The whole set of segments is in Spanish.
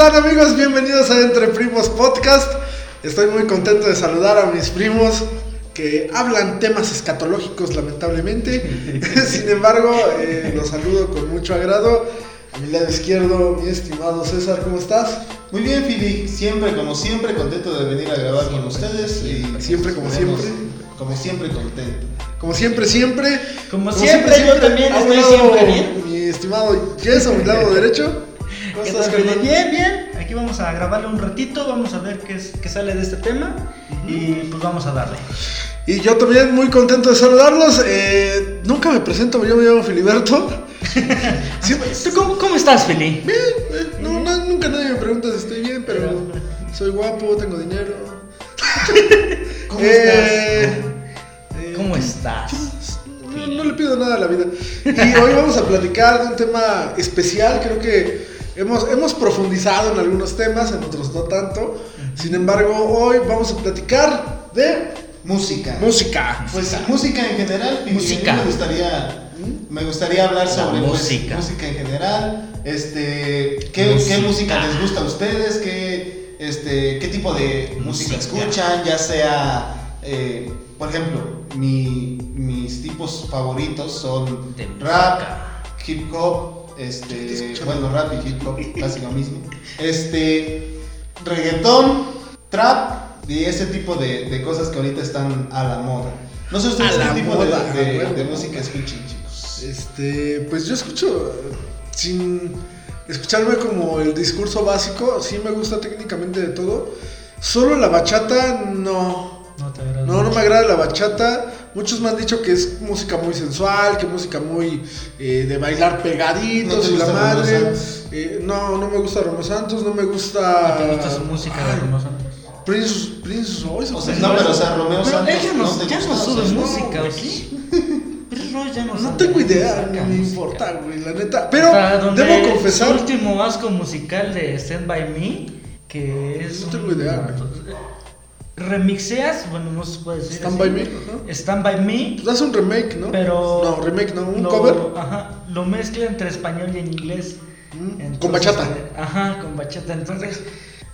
están amigos? Bienvenidos a Entre Primos Podcast. Estoy muy contento de saludar a mis primos que hablan temas escatológicos lamentablemente. Sin embargo, eh, los saludo con mucho agrado. A mi lado izquierdo, mi estimado César, ¿cómo estás? Muy bien, Fili. Siempre, como siempre, contento de venir a grabar con ustedes. Y Siempre, como siempre. Como siempre, contento. Como siempre, siempre. Como siempre, yo también a un estoy siempre bien. Mi estimado Jess, a mi lado derecho. ¿Cómo ¿Qué estás? Bien, bien. Aquí vamos a grabarle un ratito, vamos a ver qué, es- qué sale de este tema y pues vamos a darle. Y yo también muy contento de saludarlos. Eh, nunca me presento, yo me llamo Filiberto. Siempre- ¿Tú cómo, cómo estás, Feli? Bien, eh, no, no, nunca nadie me pregunta si estoy bien, pero soy guapo, tengo dinero. ¿Cómo Eh, estás? eh, ¿Cómo estás? No, no le pido nada a la vida. Y hoy vamos a platicar de un tema especial. Creo que hemos, hemos profundizado en algunos temas, en otros no tanto. Sin embargo, hoy vamos a platicar de Música. música. Pues música en general. Música. Me gustaría, me gustaría hablar La sobre pues, música. música en general. Este, ¿qué, Música. ¿qué música les gusta a ustedes? ¿Qué, este, qué tipo de música, Música. escuchan? Ya sea, eh, por ejemplo, mi- mis tipos favoritos son De rap, hip hop, este, bueno, rap y hip hop, casi lo mismo. Este, reggaetón, trap y ese tipo de, de cosas que ahorita están a la moda. No sé ustedes qué tipo moda, de, de- bueno. de música escuchan, chicos. Este, pues yo escucho sin escucharme como el discurso básico, sí me gusta técnicamente de todo. Solo la bachata no. No te agrada. No, no me agrada la bachata. Muchos me han dicho que es música muy sensual, que música muy eh, de bailar pegaditos ¿No y la madre. Eh, no, no me gusta Romeo Santos, no me gusta. ¿No te gusta su música de Ay, Romeo Santos? Prince, Prince Royce. O sea, no, Royce. pero o sea, Romeo Pero Santos. él ya no, te ya gusta, no o sube sea, música, no, ¿o sí? Pero Roy ya no No tengo idea, no me importa, güey, la neta. Pero debo confesar. Su último asco musical de Stand By Me, que es. No tengo idea, una- Remixeas, bueno, no se puede decir. Stand así. By Me, ajá. Stand By Me, Pues hace un remake, ¿no? pero. No, remake, no, un lo- cover. Ajá, lo mezcla entre español y en inglés. Mm, Entonces, con bachata. Ajá, con bachata. Entonces,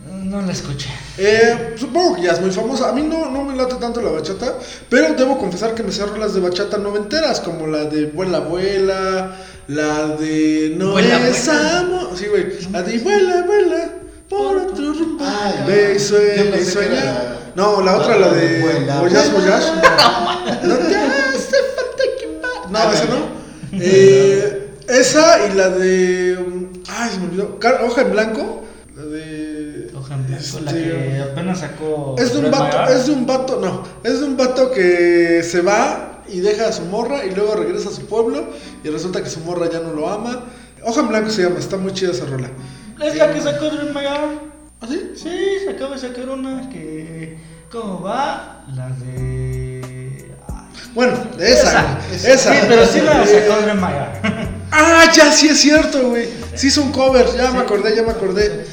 no la escuché. Eh, supongo que ya es muy famosa. A mí no, no me late tanto la bachata, pero debo confesar que me sé las de bachata noventeras, como la de Vuela Vuela, la de No Vuela, es amor. Sí, güey. La de Vuela Vuela por otro rumbo. Ay, Ve y sueña y No, la otra, la de Voyage. Voyage. No te hace falta equipar. No, esa no. Eh, esa y la de. um, Ay, se me olvidó. Hoja en blanco. La de. Hoja en blanco, la este, que apenas sacó. es de un vato, es de un vato, no, es de un vato que se va y deja a su morra y luego regresa a su pueblo y resulta que su morra ya no lo ama. Hoja en blanco se llama, está muy chida esa rola. Es la que sacó My Heart. ¿Ah, sí? Sí, se acaba de sacar una que. ¿Cómo va? La de. Ay. Bueno, de esa, Esa, esa. Sí, pero sí la sacó My Heart. Ah, ya sí es cierto, güey. Sí hizo un cover, ya me acordé, ya me acordé.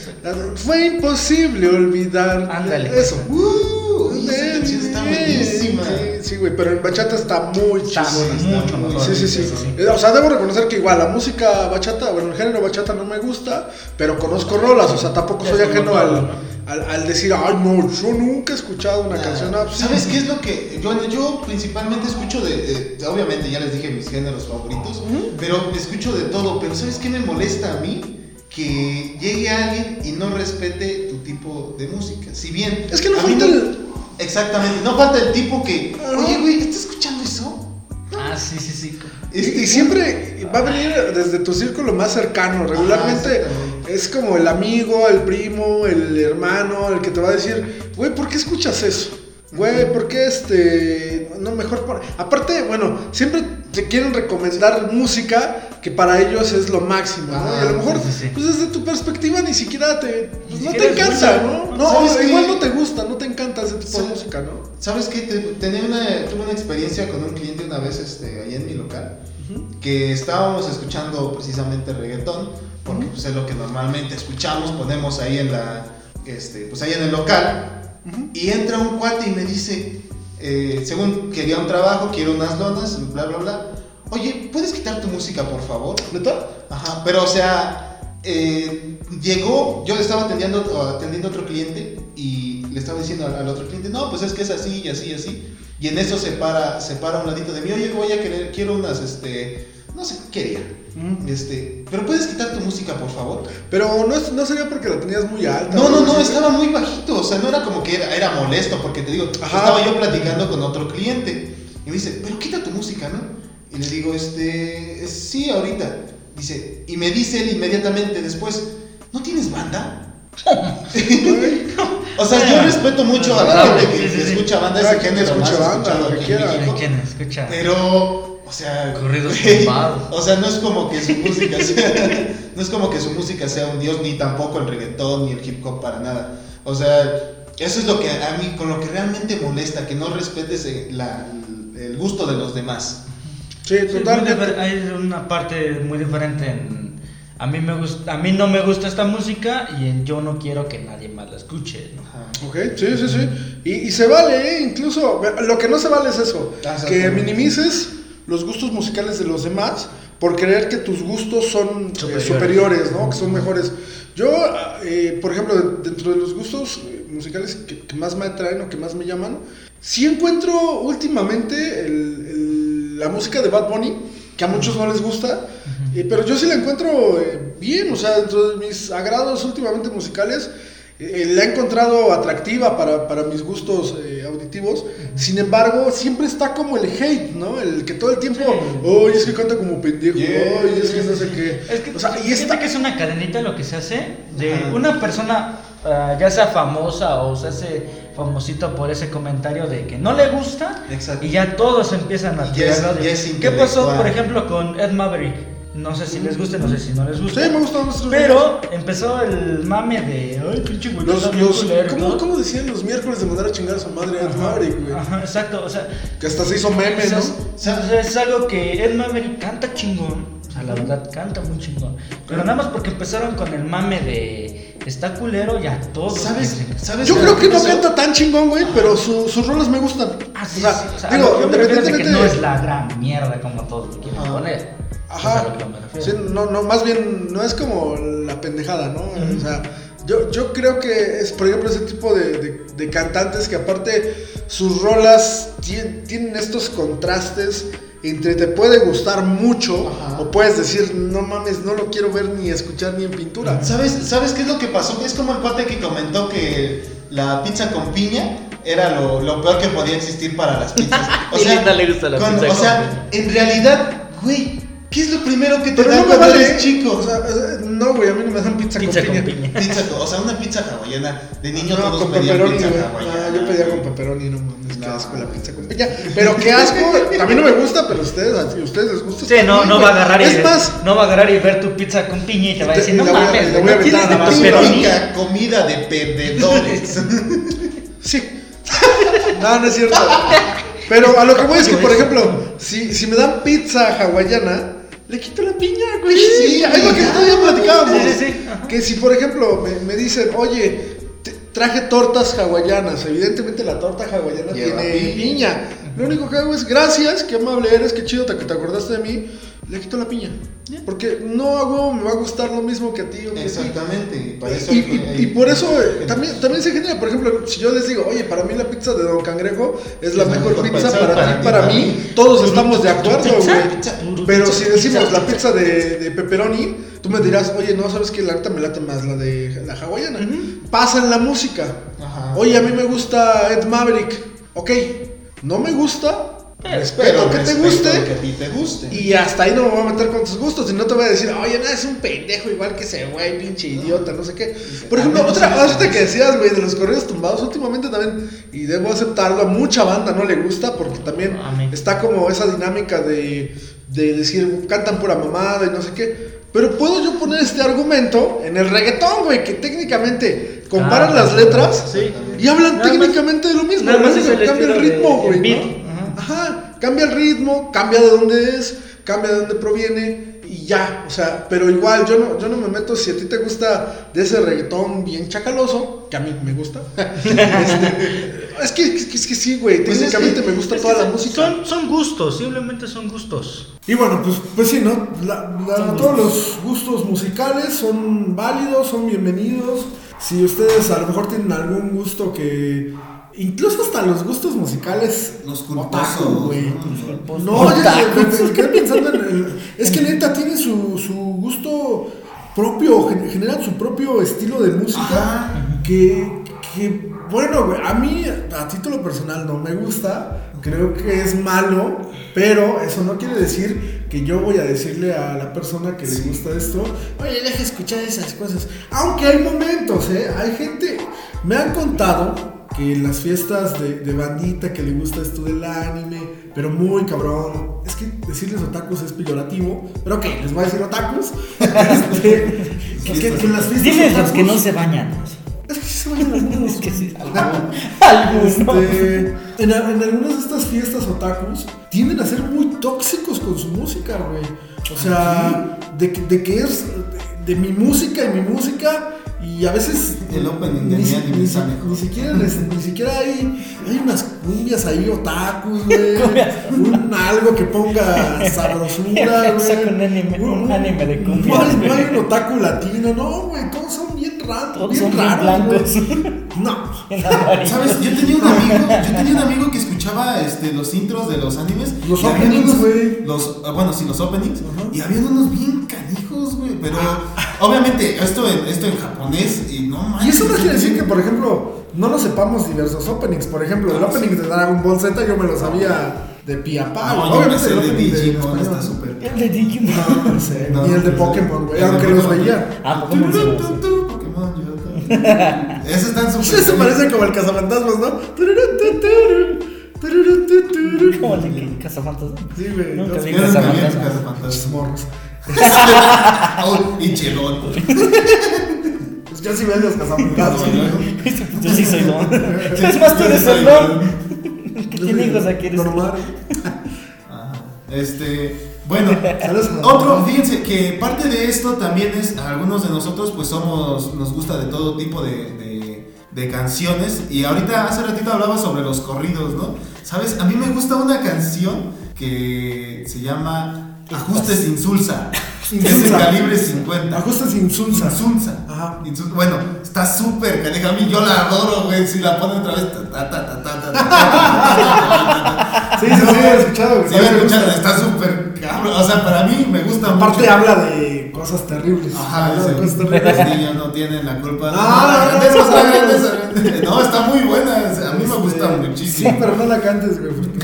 Fue imposible olvidar. Ándale. Eso. Uh, güey, pero en bachata está muy Está chingona. mucho mejor. Sí, sí, sí. O sea, debo reconocer que igual la música bachata, bueno, el género bachata no me gusta, pero conozco rolas, o sea, tampoco soy ajeno al, al, al decir, ay, no, yo nunca he escuchado una canción sí. ¿Sabes qué es lo que yo, yo principalmente escucho de, de- obviamente ya les dije mis géneros favoritos, pero escucho de todo, pero ¿sabes qué me molesta a mí? Que llegue alguien y no respete tu tipo de música. Si bien Es que no falta el- Exactamente, no falta el tipo que, oye, güey, ¿estás escuchando eso? Ah, sí, sí, sí. Y, Este, y siempre va a venir desde tu círculo más cercano. Regularmente exactamente. es como el amigo, el primo, el hermano, el que te va a decir, güey, ¿por qué escuchas eso? Güey, ¿por qué este.? No, mejor. pon-". Aparte, bueno, siempre te quieren recomendar música que para ellos es lo máximo, ¿no? y a lo Ah, mejor, sí, sí, sí. pues desde tu perspectiva ni siquiera te. Ni pues, no siquiera te encanta, buena, ¿no? ¿no? No, ¿Sabes igual no te gusta, no te encanta ese tipo de música, ¿no? ¿Sabes qué? Te- Tenía una, tuve una experiencia con un cliente una vez este, ahí en mi local, que estábamos escuchando precisamente reggaetón, porque pues, es lo que normalmente escuchamos, ponemos ahí en la, este, pues ahí en el local, y entra un cuate y me dice, eh, según quería un trabajo, quiero unas lonas, bla, bla, bla, oye, ¿puedes quitar tu música, por favor? ¿Neta? Ajá, pero o sea, eh, llegó, yo le estaba atendiendo, atendiendo a otro cliente y le estaba diciendo al, al otro cliente, no, pues es que es así y así y así. Y en eso se para, se para un ladito de mí, oye, voy a querer, quiero unas, este, no sé qué quería. Este, pero puedes quitar tu música, por favor. Pero no, no sería porque la tenías muy alta. No, no, no, estaba muy bajito, o sea, no era como que era, era molesto, porque te digo, Ajá. estaba yo platicando con otro cliente y me dice, pero quita tu música, ¿no? Y le digo, este, sí, ahorita. Dice, y me dice él inmediatamente después, ¿no tienes banda? o sea, yo respeto mucho a la Ah, gente que, escucha banda, ese género escucha más banda, escuchado lo que aquí en quiera. Pero, o sea, Corridos tumbados. O sea, no es como que su música sea, no es como que su música sea un dios, ni tampoco el reggaetón, ni el hip hop para nada. O sea, eso es lo que a mí, con lo que realmente molesta, que no respetes la- el gusto de los demás. Sí, totalmente. hay una parte muy diferente en a mí me gusta a mí no me gusta esta música y en yo no quiero que nadie más la escuche ¿no? Ok, sí, sí, sí. Y, y se vale, ¿eh? incluso. Lo que no se vale es eso: Ah, que minimices los gustos musicales de los demás por creer que tus gustos son eh, superiores. ¿no? Que son mejores. Yo, eh, por ejemplo, de- dentro de los gustos eh, musicales que, que más me atraen o que más me llaman, sí encuentro últimamente el- el- la música de Bad Bunny, que a muchos no les gusta, eh, pero yo sí la encuentro bien, o sea, dentro de mis agrados últimamente musicales, la he encontrado atractiva para, para mis gustos eh, auditivos. Sin embargo, siempre está como el hate, ¿no? El que todo el tiempo, Sí. ¡ay, es que canta como pendejo! Yeah. ¡ay, es que no sé qué! Es que, o sea, y esta... que es una cadenita lo que se hace de Ajá. una persona, ah, ya sea famosa o se hace famosito por ese comentario de que no le gusta Exacto. y ya todos empiezan a tirarlo de- ya es ¿Qué pasó, por ejemplo, con Ed Maverick? No sé si les gusta, no sé si no les gusta. Sí, me gustan nuestros Pero empezó el mame de, ay, pinche güey, Los, los- culero", ¿cómo, ¿no? ¿Cómo decían los miércoles de mandar a chingar a su madre a Ed Maverick, güey? Ajá, exacto, o sea, Que hasta se hizo meme, es, ¿no? o sea, es algo que Ed Maverick canta chingón. O sea, la verdad, canta muy chingón. Pero nada más porque empezaron con el mame de está culero, ya todos. ¿Sabes? ¿Sabes Yo creo que no canta tan chingón, güey, pero su- sus rolas me gustan. Ah, sí, o sea, sí, o sea, digo, a yo me refiero es de que independientemente- no es la gran mierda como todos lo quieren poner. Ajá. Sí, no, no, más bien no es como la pendejada, ¿no? O sea, yo, yo creo que es, por ejemplo, ese tipo de, de- de cantantes que aparte sus rolas tien- tienen estos contrastes entre te puede gustar mucho Ajá. o puedes decir, no mames, no lo quiero ver ni escuchar ni en pintura. ¿Sabes, ¿Sabes qué es lo que pasó? Es como el cuate que comentó que la pizza con piña era lo, lo peor que podía existir para las pizzas. O sea, le gusta la con- pizza O con sea, en realidad, güey, ¿qué es lo primero que te Pero dan no me cuando vale, eres chico? O sea, eh, no, güey, a mí no me dan pizza, Pizza con con piña. piña. Pizza con- o sea, una pizza hawaiana. De niño No, todos con pedían pepperoni, pizza hawaiana. No, yo pedía con pepperoni, no mames, qué No. asco la pizza con piña. Pero qué asco, a mí no me gusta, pero a ustedes, a ustedes les gusta. Sí, no, no va a agarrar y Es más, no va a agarrar y ver tu pizza con piña y te va a decir, y no mames, no tienes basura. pepperoni. Comida de perdedores. sí. No, no es cierto. Pero a lo que voy es que, por ejemplo, si, si me dan pizza hawaiana, le quito la piña, güey. Sí, es lo que todavía platicábamos. Sí, sí, sí. Que si, por ejemplo, me, me dicen, oye, te- traje tortas hawaianas. Evidentemente la torta hawaiana Lleva tiene piña. piña. Lo único que hago es, gracias, qué amable eres, qué chido te- que te acordaste de mí. Le quito la piña. Porque no hago, me va a gustar lo mismo que a ti o que a ti. Exactamente. Para eso Y, y- y por eso eh, también, también se genera, por ejemplo, si yo les digo, oye, para mí la pizza de Don Cangrejo es la Es mejor mejor pizza para, para ti, para para mí, mí. todos estamos de acuerdo, güey. Pero si decimos la pizza de, de pepperoni, tú me dirás, oye, no, sabes que la neta me late más la de la hawaiana. Pasa en la música. Ajá. Oye, a mí me gusta Ed Maverick. Ok, no me gusta, respeto que te guste. Que a ti te guste. Y hasta ahí no me voy a meter con tus gustos. Y no te voy a decir, oye, nada, es un pendejo igual que ese güey, pinche idiota, no sé qué. Por ejemplo, no otra hace que decías, güey, de los correos tumbados, últimamente también, y debo aceptarlo, a mucha banda no le gusta porque también está como esa dinámica de, de decir, cantan pura mamada y no sé qué. Pero puedo yo poner este argumento en el reggaetón, güey, que técnicamente comparan Ah, las letras sí. y hablan más- técnicamente de lo mismo. nada más ¿no? es el cambia el ritmo, güey. Ajá. Cambia el ritmo, cambia de dónde es, cambia de dónde proviene. Y, ya, o sea, pero igual yo no, yo no me meto si a ti te gusta de ese reggaetón bien chacaloso, que a mí me gusta. Este, es, que, es, que, es que sí, güey, Pues es técnicamente que- me gusta Es toda la son- música. Son, son gustos, simplemente son gustos. Y bueno, pues, pues sí, ¿no? La- la- Son todos los gustos musicales son válidos, son bienvenidos. Si ustedes a lo mejor tienen algún gusto que... Incluso hasta los gustos musicales... Los culposos. güey. ¿no? No, yo me quedé pensando en el- Es que neta tiene su, su gusto propio, gen- generan su propio estilo de música Ajá. que, que, bueno, güey, a mí a título personal no me gusta, creo que es malo, pero eso no quiere decir que yo voy a decirle a la persona que le gusta esto, oye, deja escuchar esas cosas. Aunque hay momentos, ¿eh? Hay gente, me han contado que en las fiestas de, de bandita que le gusta esto del anime, pero muy cabrón. Es que decirles otakus es peyorativo, pero ok, les voy a decir otakus. Este, que, que- que en las fiestas Diles los otakus- que no se bañan. Es que sí se vayan algunos. Es que sí, algunos. Este, en, algunas de estas fiestas otakus tienden a ser muy tóxicos con su música, güey. O sea, de, que- de que es de, de mi música y mi música y a veces El opening de ni, si- Anime ni, si- ni siquiera ni siquiera hay hay unas cumbias ahí otakus, güey. Un algo que ponga sabrosura, güey. Un anime- un anime de cumbias, No hay, no hay un otaku latino, no, güey. Todos son bien raros, Todos bien son raros. No. ¿Sabes? Yo tenía un amigo, yo tenía un amigo que escuchaba este, los intros de los animes. Los openings, güey. Los, ah, bueno, sí, los openings. Y había unos bien canijos, güey. Pero obviamente esto en, esto en japonés y no Y manches. eso no quiere decir que, por ejemplo, no nos sepamos diversos openings. Por ejemplo, el Ah, opening sí. de Dragon Ball Z yo me lo sabía de pie a pa. No, Obviamente el el de opening de Digimon, está súper. El de Digimon. No, no sé, No, ni el de Pokémon, güey, aunque los veía. Ah, Pokémon Pokémon, yo- Esos están súper. Sí, se parece como el cazafantasmas, ¿no? Como el de Cazafantasmas. Sí, güey. Nunca vi Cazafantasmas. Casa Y chelón. Pues yo sí veo los. Yo sí soy don. Es más, tú eres el don. ¿Qué tiene hijos aquí? Eres. Normal. Ajá. Este, bueno, a- otro, fíjense que parte de esto también es, algunos de nosotros pues somos, nos gusta de todo tipo de, de- de canciones y ahorita hace ratito hablaba sobre los corridos, ¿no? ¿Sabes? A mí me gusta una canción que se llama Ajustes insulsa. Es el calibre 50. Ajustes insulsa. Insulsa. Ajá. Bueno, está súper caneja. A mí yo la adoro, güey. Si la pone otra vez. Sí, sí, sí, he escuchado. Sí, he escuchado. Está súper. O sea, para mí me gusta mucho. Aparte habla de cosas terribles. Ajá, cosas terribles. Los niños no tienen la culpa. No, está muy buena. A mí me gusta muchísimo. Sí, pero no la cantes, güey. Porque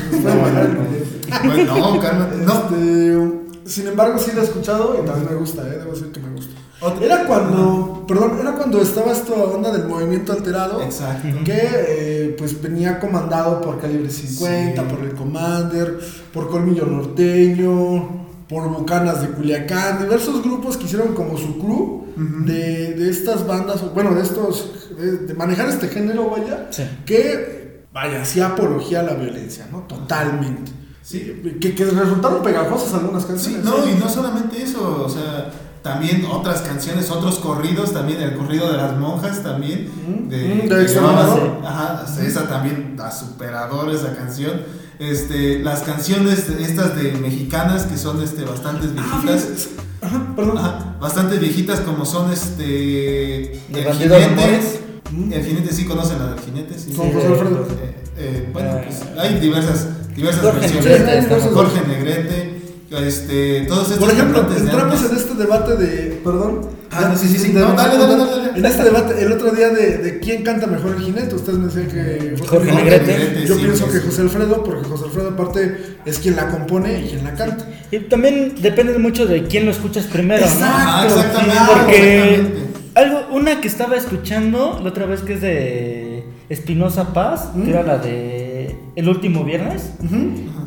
bueno, no, cálmate. No. Este, sin embargo, sí la he escuchado y también me gusta, ¿eh? Debo decir que me gusta. Era cuando, perdón, era cuando estaba esta onda del movimiento alterado. Exacto. Que eh, pues venía comandado por Calibre 50, Sí. por el Commander, por Colmillo Norteño, por Bucanas de Culiacán, diversos grupos que hicieron como su crew Ujú. de, de estas bandas, bueno, de estos, de, de manejar este género, vaya, Sí. que, vaya, hacía apología a la violencia, ¿no? Totalmente. Sí. Que, que resultaron pegajosas algunas Sí, canciones. no, y no solamente eso, o sea, también otras canciones, otros corridos, también el corrido de las monjas también, Mm, de, mm, de Ajá, o sea, esa también, la superadora esa canción, este, las canciones estas de mexicanas que son, este, bastantes Ah, viejitas, fíjate, Ajá, perdón. ajá, bastante viejitas como son, este, ¿De el jinete. El jinete sí conocen la del jinete, sí, Con sí. José Alfredo. Eh, eh, bueno, Eh, pues hay diversas, diversas Jorge versiones. Negrete, Jorge Negrete, este, todos estos Por ejemplo, entramos en este debate de. Perdón. Ah, sí, sí, sí. No, dale, dale, dale, dale. En este debate, el otro día de, de quién canta mejor el jinete, ustedes me decían que. Jorge Negrete. Yo sí, pienso sí, que. José Alfredo, porque José Alfredo, aparte, es quien la compone y quien la canta. Y también depende mucho de quién lo escuchas primero, ¿no? Ah, exactamente. Porque exactamente. Algo, una que estaba escuchando la otra vez que es de Espinosa Paz, ¿Mm? que era la de El último viernes,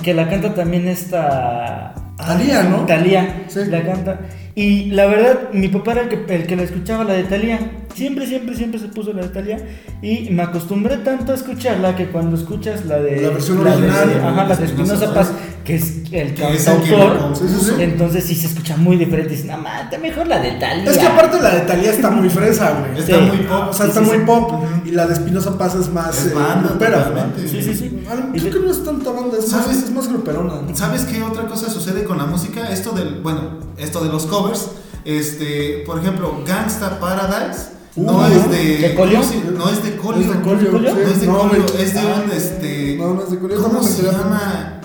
que la canta también esta Thalía, ¿no? Talía, Sí. la canta. Y la verdad, mi papá era el que, el que la escuchaba, la de Thalía. Siempre, siempre, siempre se puso la de Thalía. Y me acostumbré tanto a escucharla que cuando escuchas la de. La versión de- original. ajá, la de Espinosa Paz. Que es el cantautor. lo Sí, sí, sí. Entonces sí se escucha muy diferente. Dices, no, mata mejor la de Thalía. Es que aparte la de Talía está muy fresa, güey. Está Sí. muy pop. O sea, Sí, está sí, muy sí. pop. Y la de Espinosa Paz es más. Es eh, banda, grupera, ¿no? totalmente. Sí, sí, sí. Creo que no es tanta banda, es más, ¿Sabes? es más gruperona. ¿no? ¿Sabes qué otra cosa sucede con la música? Esto del, bueno, esto de los covers, este, por ejemplo, Gangsta Paradise no Uh, es de, ¿de Colio? ¿cómo No es de Colio. No es de Colio, ¿Colio? sí. No es de No, Colio, es de un este. No, no es de Colio. ¿Cómo Déjame se llama?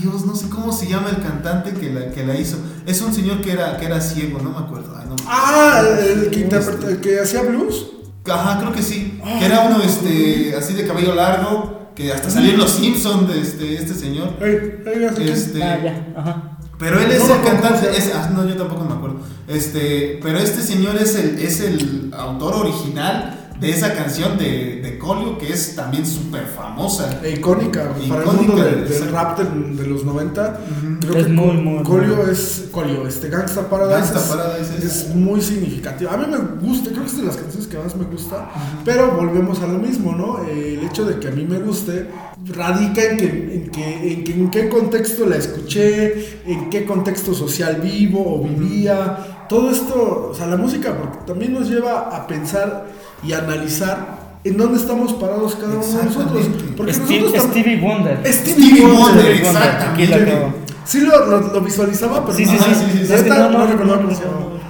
Dios, no sé cómo se llama el cantante que la, que la hizo. Es un señor que era, que era ciego, no me acuerdo. Ay, no me Ah, acuerdo. el que, interpreta- el que hacía blues. Ajá, creo que sí. Que era uno este, así de cabello largo, que hasta salió en Los Simpsons de este, este señor. Ey, ey, ¿hace quién? Este, Ah, ya, ajá. Pero él es el cantante, es, ah, no, yo tampoco me acuerdo. Este, pero este señor es el, es el autor original de esa canción de, de Colio, que es también súper famosa. E icónica, para el mundo del, del rap del- de, los 90. Creo Es que muy, muy, Colio muy. es. Colio, este Gangsta Paradise. Gangsta es, Paradise es- es muy significativo. A mí me gusta, creo que es de las canciones que más me gusta. Pero volvemos a lo mismo, ¿no? Eh, el hecho de que a mí me guste radica en que, en que en que en qué contexto la escuché, en qué contexto social vivo o vivía. Todo esto, o sea, la música porque también nos lleva a pensar y analizar en dónde estamos parados cada uno de nosotros. Exactamente. Porque Steve- nosotros estamos- Stevie Wonder. Stevie, Stevie Wonder. Exactamente. acabo. Sí lo, lo, lo visualizaba, pero Sí, no, sí, sí, sí, sí, no, recordaba cómo se no.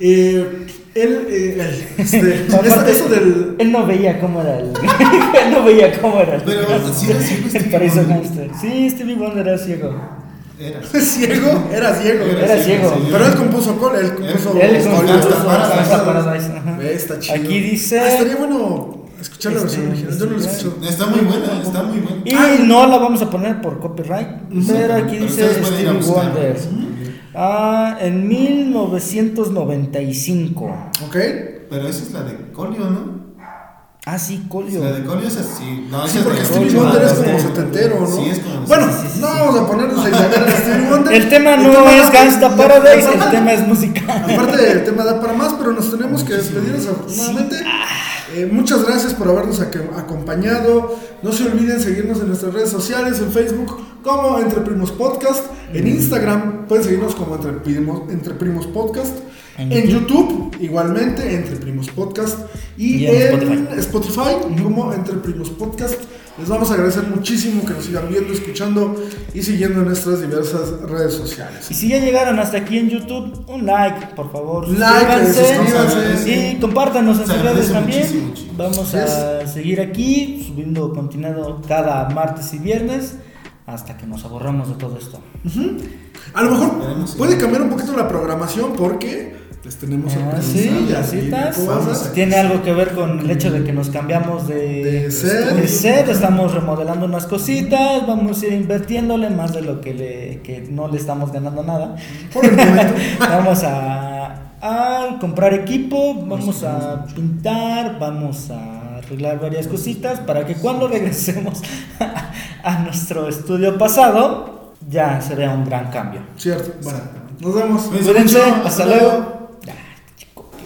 Eh, él, eh, el- este, eso, Aparte, eso del... Él no veía cómo era el. él no veía cómo era el. Pero sí era ciego el Stevie paraíso gangster. Sí, Stevie Wonder era ciego. Era. ciego, era ciego. Era ciego. señor. Pero él compuso Col, él compuso... Él como Gangsta Paradise. Está chido. Aquí dice- Ah, estaría bueno escuchar la versión Este, original, yo no la este, escucho. Está muy buena, está muy buena. Y Ay. no la vamos a poner por copyright, pero aquí Pero dice Stevie buscar. Wonder. Ah, en 1995. ¿Ok? Pero esa es la de Colio, ¿no? Ah, sí, Colio. La de Colio es así. No, Sí, porque Stevie. Wonder es Ah, como setentero, ¿no? Sí, es como- Bueno, no vamos a ponernos en Stevie Wonder. El tema no es Gangsta Paradise, el tema es música. Aparte, el tema da para más, pero nos tenemos que despedir desafortunadamente. Eh, muchas gracias por habernos ac- acompañado. No se olviden seguirnos en nuestras redes sociales, en Facebook como Entre Primos Podcast, en Instagram pueden seguirnos como Entre Primos, Entre Primos Podcast, En en, YouTube. Igualmente Entre Primos Podcast y, Y en en Spotify. Spotify, como Entre Primos Podcast. Les vamos a agradecer muchísimo que nos sigan viendo, escuchando y siguiendo en nuestras diversas redes sociales. Y si ya llegaron hasta aquí en YouTube, un like, por favor. Like, suscríbanse. Y compártanos en sus redes también. muchísimo. Vamos a seguir aquí, subiendo contenido cada martes y viernes, hasta que nos aborramos de todo esto. A lo mejor puede cambiar un poquito la programación porque les tenemos Ah, sí, cositas. cosas. Tiene algo que ver con el hecho de que nos cambiamos de, De set. de set, estamos remodelando unas cositas, vamos a ir invirtiéndole más de lo que, le, que no le estamos ganando nada. Por el momento. vamos a, a comprar equipo, vamos a pintar, vamos a arreglar varias cositas para que cuando regresemos a nuestro estudio pasado ya se vea un gran cambio. Cierto. Bueno, nos vemos. Cuídense hasta luego.